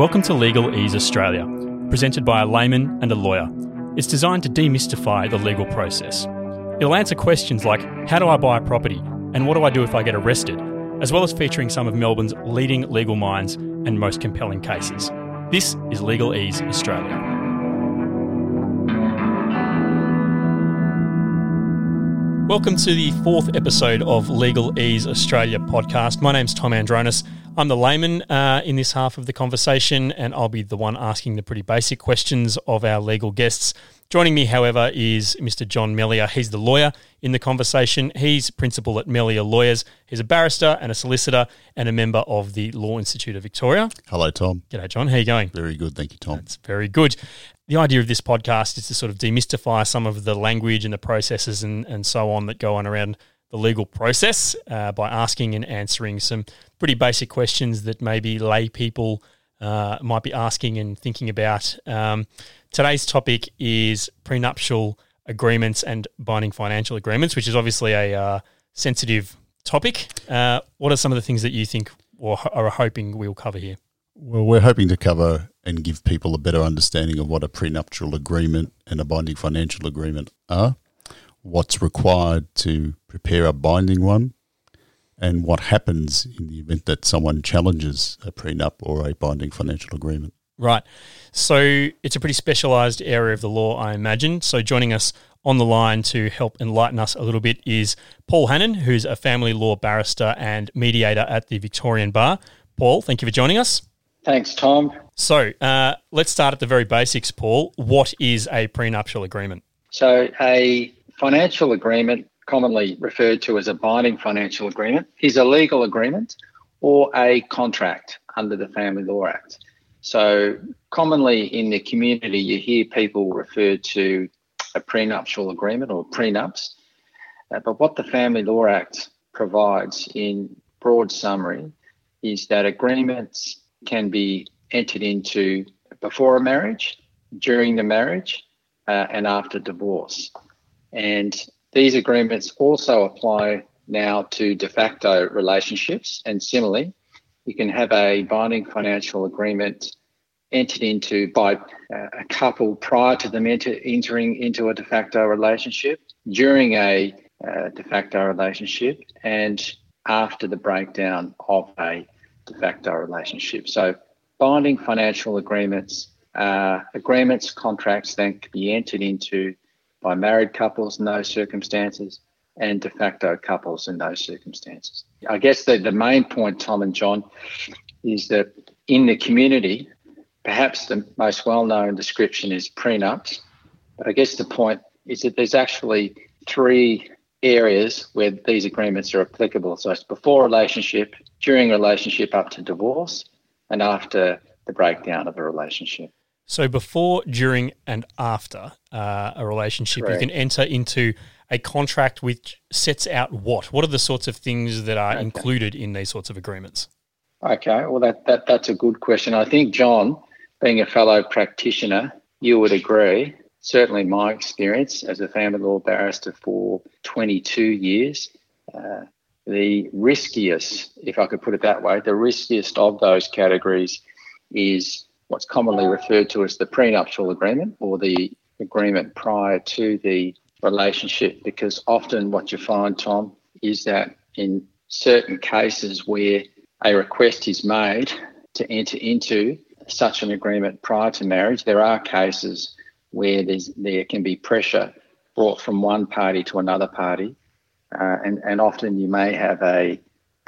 Welcome to Legal Ease Australia, presented by a layman and a lawyer. It's designed to demystify the legal process. It'll answer questions like how do I buy a property and what do I do if I get arrested, as well as featuring some of Melbourne's leading legal minds and most compelling cases. This is Legal Ease Australia. Welcome to the fourth episode of Legal Ease Australia podcast. My name's Tom Andronis. I'm the layman uh, in this half of the conversation, and I'll be the one asking the pretty basic questions of our legal guests. Joining me, however, is Mr. John Mellier. He's the lawyer in the conversation. He's principal at Mellier Lawyers. He's a barrister and a solicitor and a member of the Law Institute of Victoria. Hello, Tom. G'day, John. How are you going? Very good, thank you, Tom. That's very good. The idea of this podcast is to sort of demystify some of the language and the processes and, and so on that go on around the legal process uh, by asking and answering some pretty basic questions that maybe lay people uh, might be asking and thinking about. Um, today's topic is prenuptial agreements and binding financial agreements, which is obviously a uh, sensitive topic. Uh, what are some of the things that you think or are hoping we'll cover here? Well, we're hoping to cover and give people a better understanding of what a prenuptial agreement and a binding financial agreement are what's required to prepare a binding one, and what happens in the event that someone challenges a prenup or a binding financial agreement. Right. So it's a pretty specialised area of the law, I imagine. So joining us on the line to help enlighten us a little bit is Paul Hannan, who's a family law barrister and mediator at the Victorian Bar. Paul, thank you for joining us. Thanks, Tom. So uh, let's start at the very basics, Paul. What is a prenuptial agreement? So, a financial agreement, commonly referred to as a binding financial agreement, is a legal agreement or a contract under the Family Law Act. So, commonly in the community, you hear people refer to a prenuptial agreement or prenups. Uh, but what the Family Law Act provides in broad summary is that agreements can be entered into before a marriage, during the marriage, uh, and after divorce. And these agreements also apply now to de facto relationships. And similarly, you can have a binding financial agreement entered into by uh, a couple prior to them enter, entering into a de facto relationship, during a uh, de facto relationship, and after the breakdown of a de facto relationship. So, binding financial agreements, agreements, contracts then can be entered into by married couples in those circumstances and de facto couples in those circumstances. I guess the, the main point, Tom and John, is that in the community, perhaps the most well known description is prenups. But I guess the point is that there's actually three areas where these agreements are applicable. So it's before relationship, during relationship up to divorce, and after the breakdown of a relationship. So before, during, and after uh, a relationship, Correct. you can enter into a contract which sets out what? What are the sorts of things that are okay. included in these sorts of agreements? Okay, well that, that that's a good question. I think John, being a fellow practitioner, you would agree. Certainly, my experience as a family law barrister for 22 years, uh, the riskiest, if I could put it that way, the riskiest of those categories is what's commonly referred to as the prenuptial agreement or the agreement prior to the relationship, because often what you find, Tom, is that in certain cases where a request is made to enter into such an agreement prior to marriage, there are cases where there can be pressure brought from one party to another party. Uh, and, and often you may have a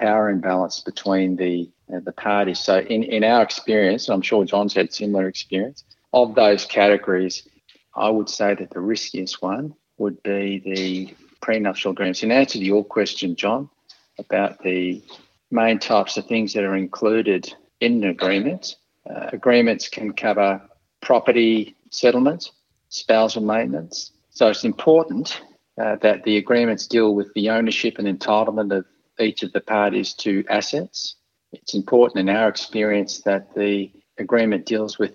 power imbalance between the uh, the parties. So in, in our experience, I'm sure John's had similar experience, of those categories, I would say that the riskiest one would be the prenuptial agreements. In answer to your question, John, about the main types of things that are included in an agreement, uh, agreements can cover property settlement, spousal maintenance. So it's important uh, that the agreements deal with the ownership and entitlement of each of the parties to assets. It's important in our experience that the agreement deals with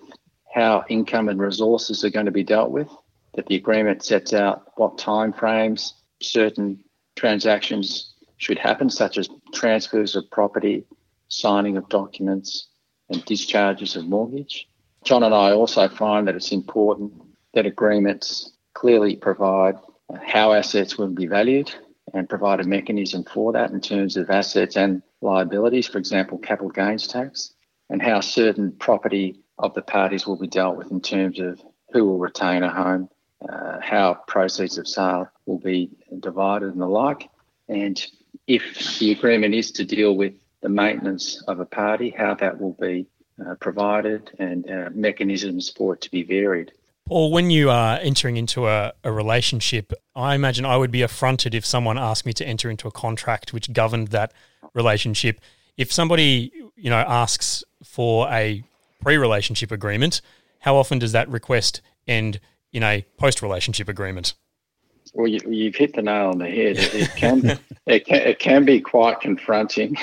how income and resources are going to be dealt with, that the agreement sets out what timeframes certain transactions should happen, such as transfers of property, signing of documents, and discharges of mortgage. John and I also find that it's important that agreements clearly provide how assets will be valued and provide a mechanism for that in terms of assets and liabilities, for example, capital gains tax, and how certain property of the parties will be dealt with in terms of who will retain a home, uh, how proceeds of sale will be divided and the like. And if the agreement is to deal with the maintenance of a party, how that will be uh, provided and uh, mechanisms for it to be varied. Or when you are entering into a, a, relationship, I imagine I would be affronted if someone asked me to enter into a contract which governed that relationship. If somebody, you know, asks for a pre-relationship agreement, how often does that request end in a post-relationship agreement? Well, you, have hit the nail on the head. It, it can, it can it can be quite confronting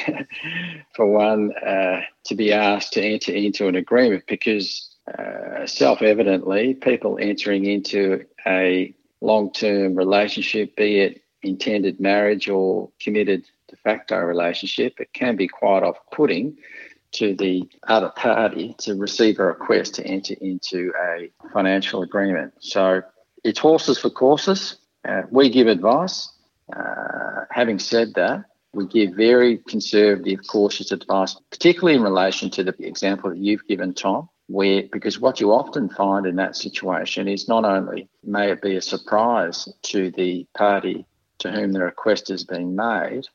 for one uh, to be asked to enter into an agreement because uh, self-evidently, people entering into a long-term relationship, be it intended marriage or committed de facto relationship, it can be quite off-putting to the other party to receive a request to enter into a financial agreement. So it's horses for courses. Uh, we give advice. Uh, having said that, we give very conservative, cautious advice, particularly in relation to the example that you've given, Tom where because what you often find in that situation is not only may it be a surprise to the party to whom the request is being made,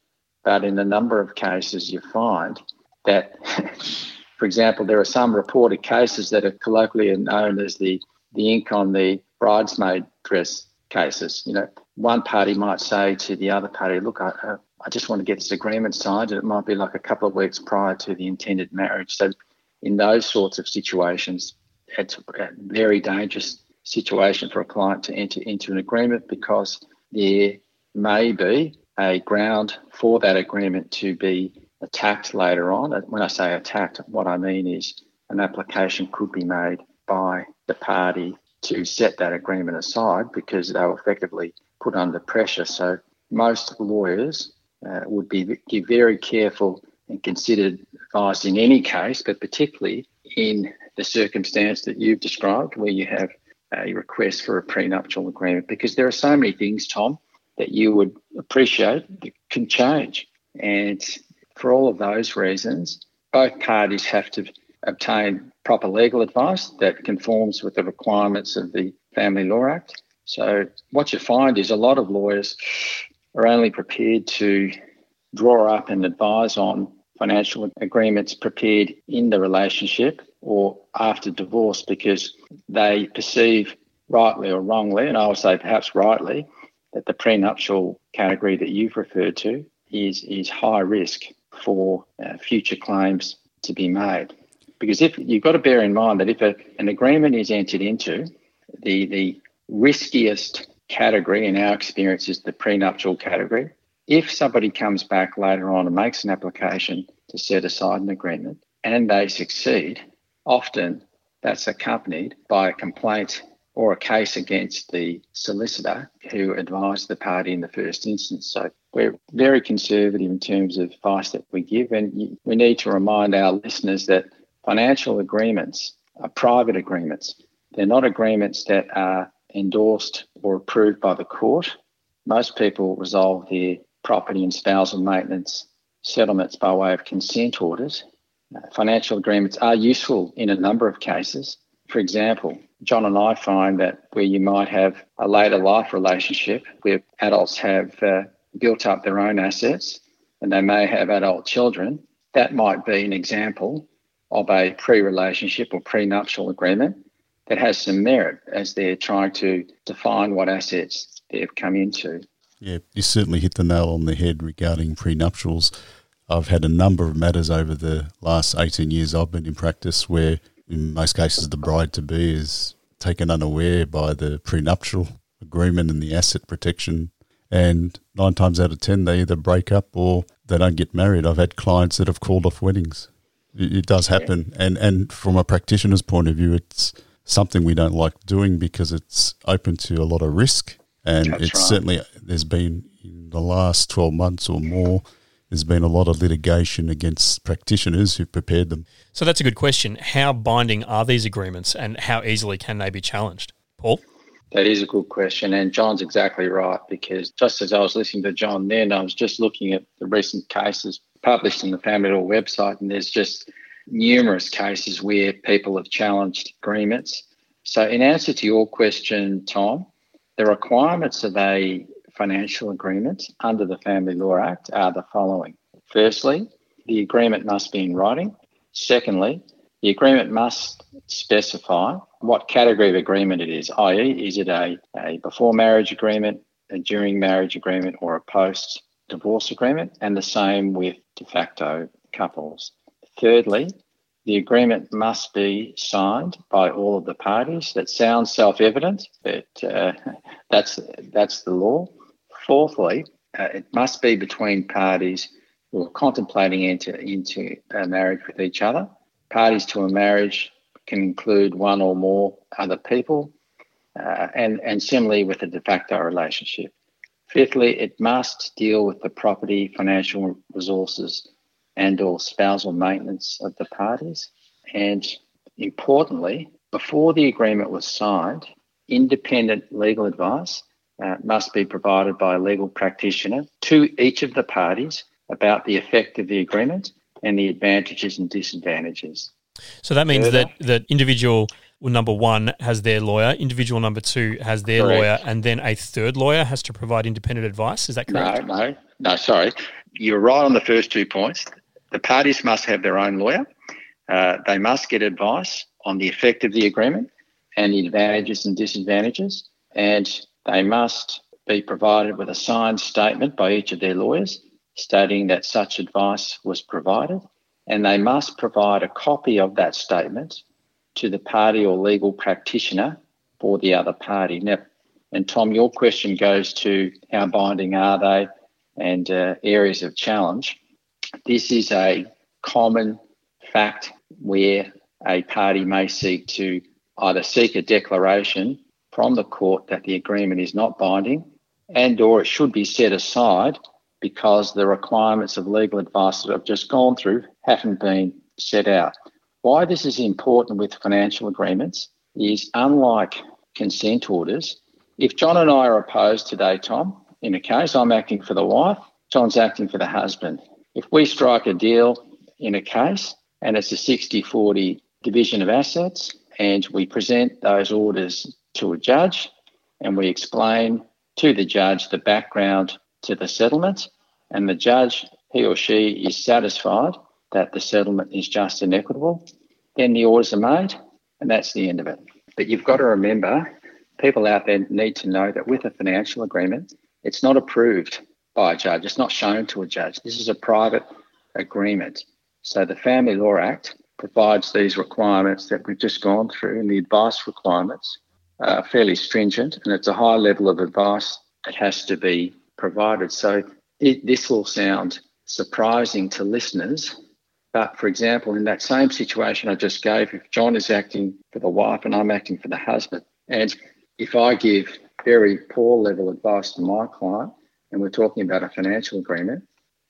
but in a number of cases you find that, for example, there are some reported cases that are colloquially known as the the ink on the bridesmaid dress cases. You know, one party might say to the other party, "Look, I, I just want to get this agreement signed," and it might be like a couple of weeks prior to the intended marriage. So in those sorts of situations, it's a very dangerous situation for a client to enter into an agreement because there may be a ground for that agreement to be attacked later on. When I say attacked, what I mean is an application could be made by the party to set that agreement aside because they were effectively put under pressure. So most lawyers uh, would be give very careful and considered advised in any case, but particularly in the circumstance that you've described, where you have a request for a prenuptial agreement, because there are so many things, Tom, that you would appreciate that can change. And for all of those reasons, both parties have to obtain proper legal advice that conforms with the requirements of the Family Law Act. So, what you find is a lot of lawyers are only prepared to draw up and advise on financial agreements prepared in the relationship or after divorce because they perceive rightly or wrongly, and I would say perhaps rightly, that the prenuptial category that you've referred to is, is high risk for uh, future claims to be made. Because if you've got to bear in mind that if a, an agreement is entered into, the, the riskiest category in our experience is the prenuptial category. If somebody comes back later on and makes an application to set aside an agreement and they succeed, often that's accompanied by a complaint or a case against the solicitor who advised the party in the first instance. So we're very conservative in terms of advice that we give, and we need to remind our listeners that financial agreements are private agreements. They're not agreements that are endorsed or approved by the court. Most people resolve their property and spousal maintenance settlements by way of consent orders. Uh, financial agreements are useful in a number of cases. For example, John and I find that where you might have a later life relationship where adults have uh, built up their own assets and they may have adult children, that might be an example of a pre relationship or prenuptial agreement that has some merit as they're trying to define what assets they've come into. Yeah, you certainly hit the nail on the head regarding prenuptials. I've had a number of matters over the last 18 years I've been in practice where, in most cases, the bride to be is taken unaware by the prenuptial agreement and the asset protection. And nine times out of 10, they either break up or they don't get married. I've had clients that have called off weddings. It, it does happen. And, and from a practitioner's point of view, it's something we don't like doing because it's open to a lot of risk and That's it's right. certainly there's been in the last 12 months or more there's been a lot of litigation against practitioners who've prepared them. So that's a good question. How binding are these agreements and how easily can they be challenged? Paul? That is a good question. And John's exactly right because just as I was listening to John then, I was just looking at the recent cases published in the Family Law website, and there's just numerous cases where people have challenged agreements. So, in answer to your question, Tom, the requirements of a financial agreements under the Family Law Act are the following. Firstly, the agreement must be in writing. Secondly, the agreement must specify what category of agreement it is, i.e., is it a, a before marriage agreement, a during marriage agreement, or a post divorce agreement, and the same with de facto couples. Thirdly, the agreement must be signed by all of the parties. That sounds self-evident, but uh, that's that's the law. Fourthly, uh, it must be between parties who are contemplating enter into a marriage with each other. Parties to a marriage can include one or more other people, uh, and and similarly with a de facto relationship. Fifthly, it must deal with the property, financial resources, and or spousal maintenance of the parties. And importantly, before the agreement was signed, independent legal advice uh, must be provided by a legal practitioner to each of the parties about the effect of the agreement and the advantages and disadvantages. So that means Further, that that individual number one has their lawyer, individual number two has their correct. lawyer, and then a third lawyer has to provide independent advice. Is that correct? No, no, no. Sorry, you're right on the first two points. The parties must have their own lawyer. Uh, they must get advice on the effect of the agreement and the advantages and disadvantages, and they must be provided with a signed statement by each of their lawyers stating that such advice was provided, and they must provide a copy of that statement to the party or legal practitioner for the other party. Now, and Tom, your question goes to how binding are they and uh, areas of challenge. This is a common fact where a party may seek to either seek a declaration from the court that the agreement is not binding and or it should be set aside because the requirements of legal advice that I've just gone through haven't been set out. Why this is important with financial agreements is unlike consent orders, if John and I are opposed today, Tom, in a case, I'm acting for the wife, John's acting for the husband. If we strike a deal in a case and it's a 60 40 division of assets, and we present those orders to a judge and we explain to the judge the background to the settlement, and the judge, he or she, is satisfied that the settlement is just and equitable, then the orders are made, and that's the end of it. But you've got to remember, people out there need to know that with a financial agreement, it's not approved by a judge, it's not shown to a judge. This is a private agreement. So the Family Law Act provides these requirements that we've just gone through, and the advice requirements are fairly stringent, and it's a high level of advice that has to be provided. So it, this will sound surprising to listeners, but for example, in that same situation I just gave, if John is acting for the wife and I'm acting for the husband, and if I give very poor level advice to my client, and we're talking about a financial agreement,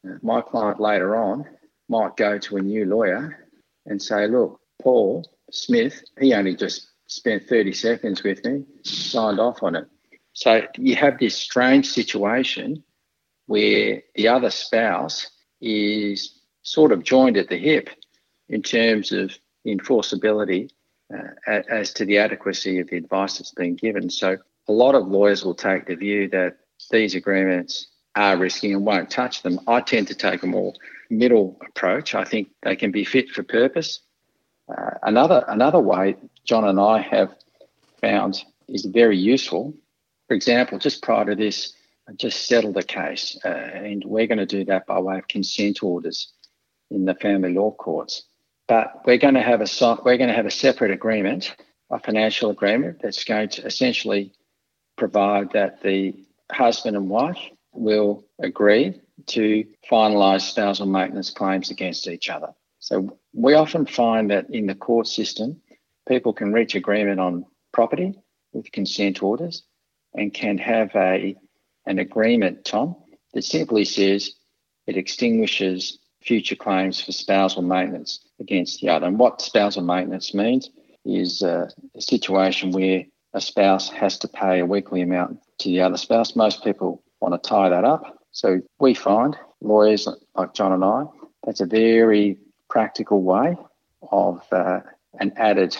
uh, my client later on might go to a new lawyer and say, look, Paul Smith, he only just spent 30 seconds with me, signed off on it. So you have this strange situation where the other spouse is sort of joined at the hip in terms of enforceability uh, as to the adequacy of the advice that's been given. So a lot of lawyers will take the view that these agreements are risky and won't touch them. I tend to take a more middle approach. I think they can be fit for purpose. Uh, another another way John and I have found is very useful. For example, just prior to this, I just settled a case, uh, and we're going to do that by way of consent orders in the family law courts. But we're going to have a we're going to have a separate agreement, a financial agreement that's going to essentially provide that the husband and wife will agree to finalise spousal maintenance claims against each other. So we often find that in the court system, people can reach agreement on property with consent orders and can have a an agreement, Tom, that simply says it extinguishes future claims for spousal maintenance against the other. And what spousal maintenance means is uh, a situation where a spouse has to pay a weekly amount to the other spouse. Most people want to tie that up. So we find, lawyers like John and I, that's a very practical way of uh, an added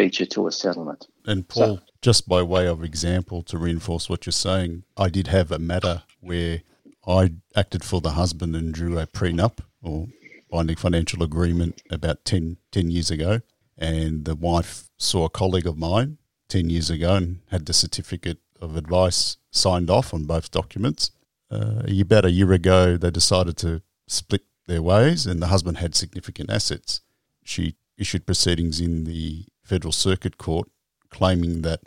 feature to a settlement. And Paul, so, just by way of example to reinforce what you're saying, I did have a matter where I acted for the husband and drew a prenup or binding financial agreement about 10, 10 years ago. And the wife saw a colleague of mine 10 years ago and had the certificate of advice signed off on both documents. Uh, about a year ago, they decided to split their ways, and the husband had significant assets. She issued proceedings in the Federal Circuit Court claiming that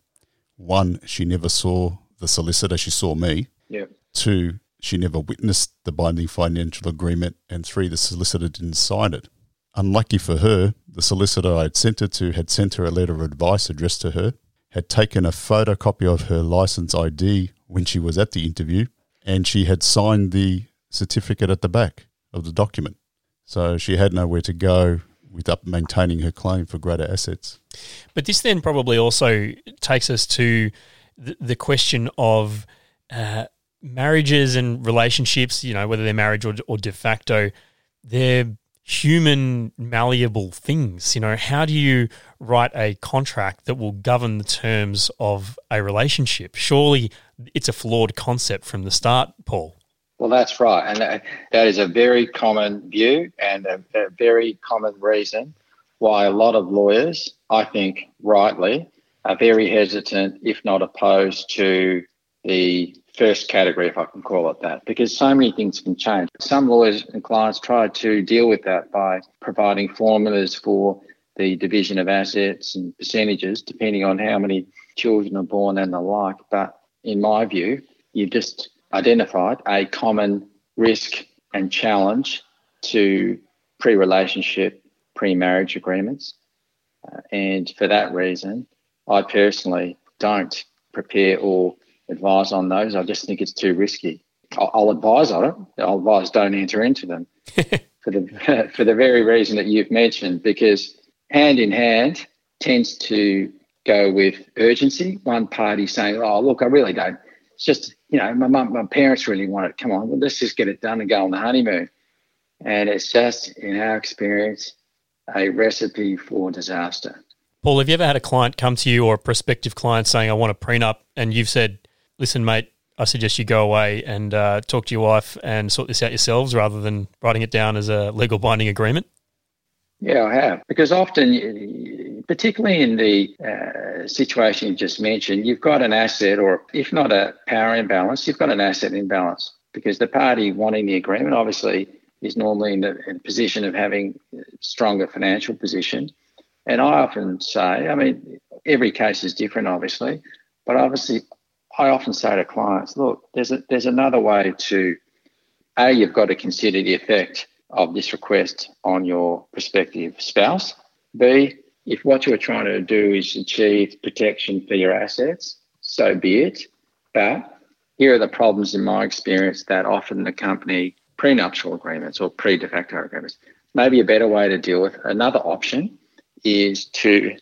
one, she never saw the solicitor, she saw me. Yep. Two, she never witnessed the binding financial agreement. And three, the solicitor didn't sign it. Unlucky for her, the solicitor I had sent her to had sent her a letter of advice addressed to her, had taken a photocopy of her license ID when she was at the interview, and she had signed the certificate at the back of the document. So she had nowhere to go without maintaining her claim for greater assets. But this then probably also takes us to the, the question of uh, marriages and relationships, you know, whether they're marriage or, or de facto, they're human malleable things. You know, how do you write a contract that will govern the terms of a relationship? Surely it's a flawed concept from the start, Paul. Well, that's right. And that is a very common view and a, a very common reason why a lot of lawyers, I think rightly, are very hesitant, if not opposed to the first category, if I can call it that, because so many things can change. Some lawyers and clients try to deal with that by providing formulas for the division of assets and percentages, depending on how many children are born and the like. But in my view, you've just identified a common risk and challenge to pre relationship, pre marriage agreements. Uh, and for that reason, I personally don't prepare or advise on those. I just think it's too risky. I'll, I'll advise on it. I'll advise don't enter into them for the for the very reason that you've mentioned, because hand in hand tends to go with urgency. One party saying, "Oh, look, I really don't." It's just you know, my mum, my parents really want it. Come on, well, let's just get it done and go on the honeymoon. And it's just, in our experience, a recipe for disaster. Paul, have you ever had a client come to you or a prospective client saying, I want a prenup, and you've said, listen, mate, I suggest you go away and uh, talk to your wife and sort this out yourselves rather than writing it down as a legal binding agreement? Yeah, I have. Because often, particularly in the uh, situation you just mentioned, you've got an asset, or if not a power imbalance, you've got an asset imbalance because the party wanting the agreement obviously is normally in the, in position of having stronger financial position. And I often say, I mean, every case is different, obviously, but obviously I often say to clients, look, there's a, there's another way to a you've got to consider the effect of this request on your prospective spouse. B, if what you're trying to do is achieve protection for your assets, so be it. But here are the problems in my experience that often accompany prenuptial agreements or pre de facto agreements. Maybe a better way to deal with another option is to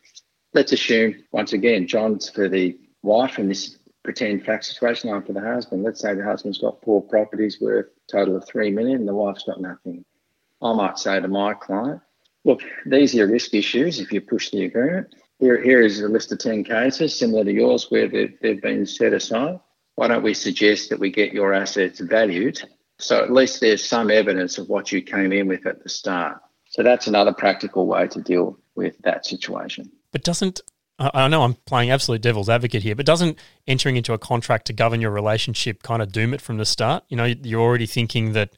let's assume once again John's for the wife in this pretend fact situation I'm for the husband. Let's say the husband's got four properties worth total of three million, and the wife's got nothing. I might say to my client, look, these are your risk issues if you push the agreement. Here, here is a list of 10 cases similar to yours where they've, they've been set aside. Why don't we suggest that we get your assets valued so at least there's some evidence of what you came in with at the start. So that's another practical way to deal with that situation. But doesn't I know I'm playing absolute devil's advocate here, but doesn't entering into a contract to govern your relationship kind of doom it from the start? You know, you're already thinking that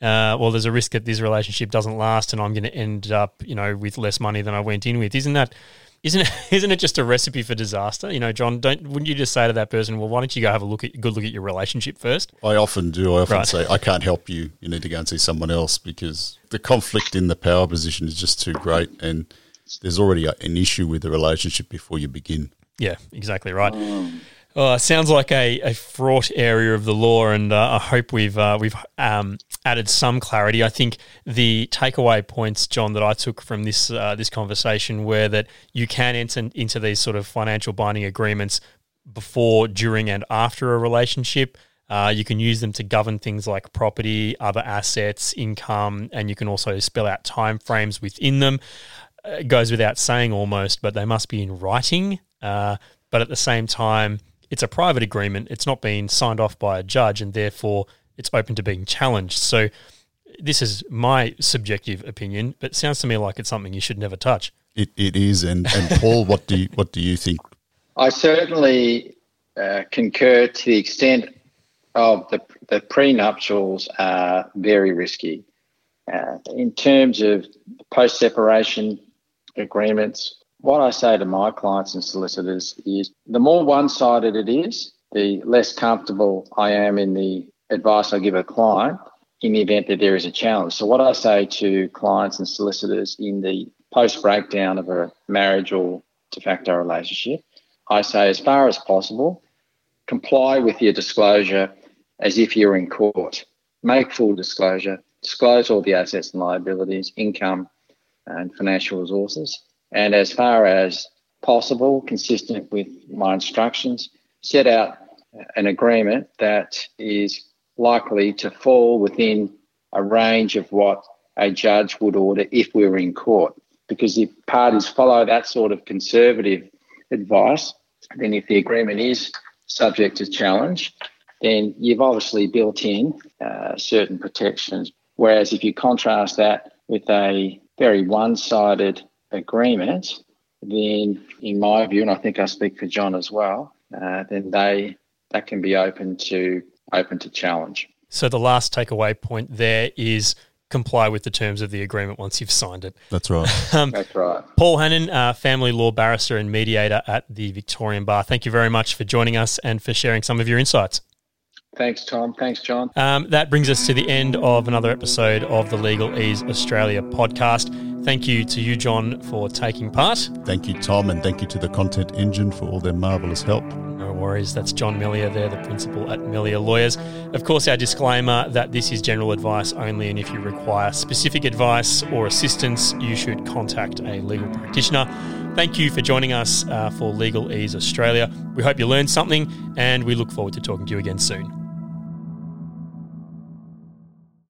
uh, well, there's a risk that this relationship doesn't last, and I'm going to end up, you know, with less money than I went in with. Isn't that, isn't it, isn't it just a recipe for disaster? You know, John, don't wouldn't you just say to that person, well, why don't you go have a look at good look at your relationship first? I often do. I often right. say, I can't help you. You need to go and see someone else because the conflict in the power position is just too great, and there's already an issue with the relationship before you begin. Yeah, exactly right. Oh, sounds like a, a fraught area of the law, and uh, I hope we've uh, we've um, added some clarity. I think the takeaway points, John, that I took from this uh, this conversation were that you can enter into these sort of financial binding agreements before, during, and after a relationship. Uh, you can use them to govern things like property, other assets, income, and you can also spell out timeframes within them. It goes without saying almost, but they must be in writing. Uh, but at the same time, it's a private agreement. It's not being signed off by a judge, and therefore it's open to being challenged. So, this is my subjective opinion, but it sounds to me like it's something you should never touch. It, it is, and, and Paul, what do you, what do you think? I certainly uh, concur to the extent of the the prenuptials are very risky. Uh, in terms of post separation agreements, what I say to my clients and solicitors is the more one sided it is, the less comfortable I am in the advice I give a client in the event that there is a challenge. So, what I say to clients and solicitors in the post breakdown of a marriage or de facto relationship, I say, as far as possible, comply with your disclosure as if you're in court. Make full disclosure, disclose all the assets and liabilities, income, and financial resources and as far as possible, consistent with my instructions, set out an agreement that is likely to fall within a range of what a judge would order if we were in court. Because if parties follow that sort of conservative advice, then if the agreement is subject to challenge, then you've obviously built in uh, certain protections. Whereas if you contrast that with a very one sided agreement, then in my view, and I think I speak for John as well, uh, then they that can be open to open to challenge. So the last takeaway point there is comply with the terms of the agreement once you've signed it. That's right. um, That's right. Paul Hannan, uh, family law barrister and mediator at the Victorian Bar. Thank you very much for joining us and for sharing some of your insights. Thanks, Tom. Thanks, John. Um, that brings us to the end of another episode of the Legal Ease Australia podcast. Thank you to you, John, for taking part. Thank you, Tom, and thank you to the Content Engine for all their marvellous help. No worries. That's John Millier there, the principal at Millier Lawyers. Of course, our disclaimer that this is general advice only, and if you require specific advice or assistance, you should contact a legal practitioner. Thank you for joining us uh, for Legal Ease Australia. We hope you learned something, and we look forward to talking to you again soon.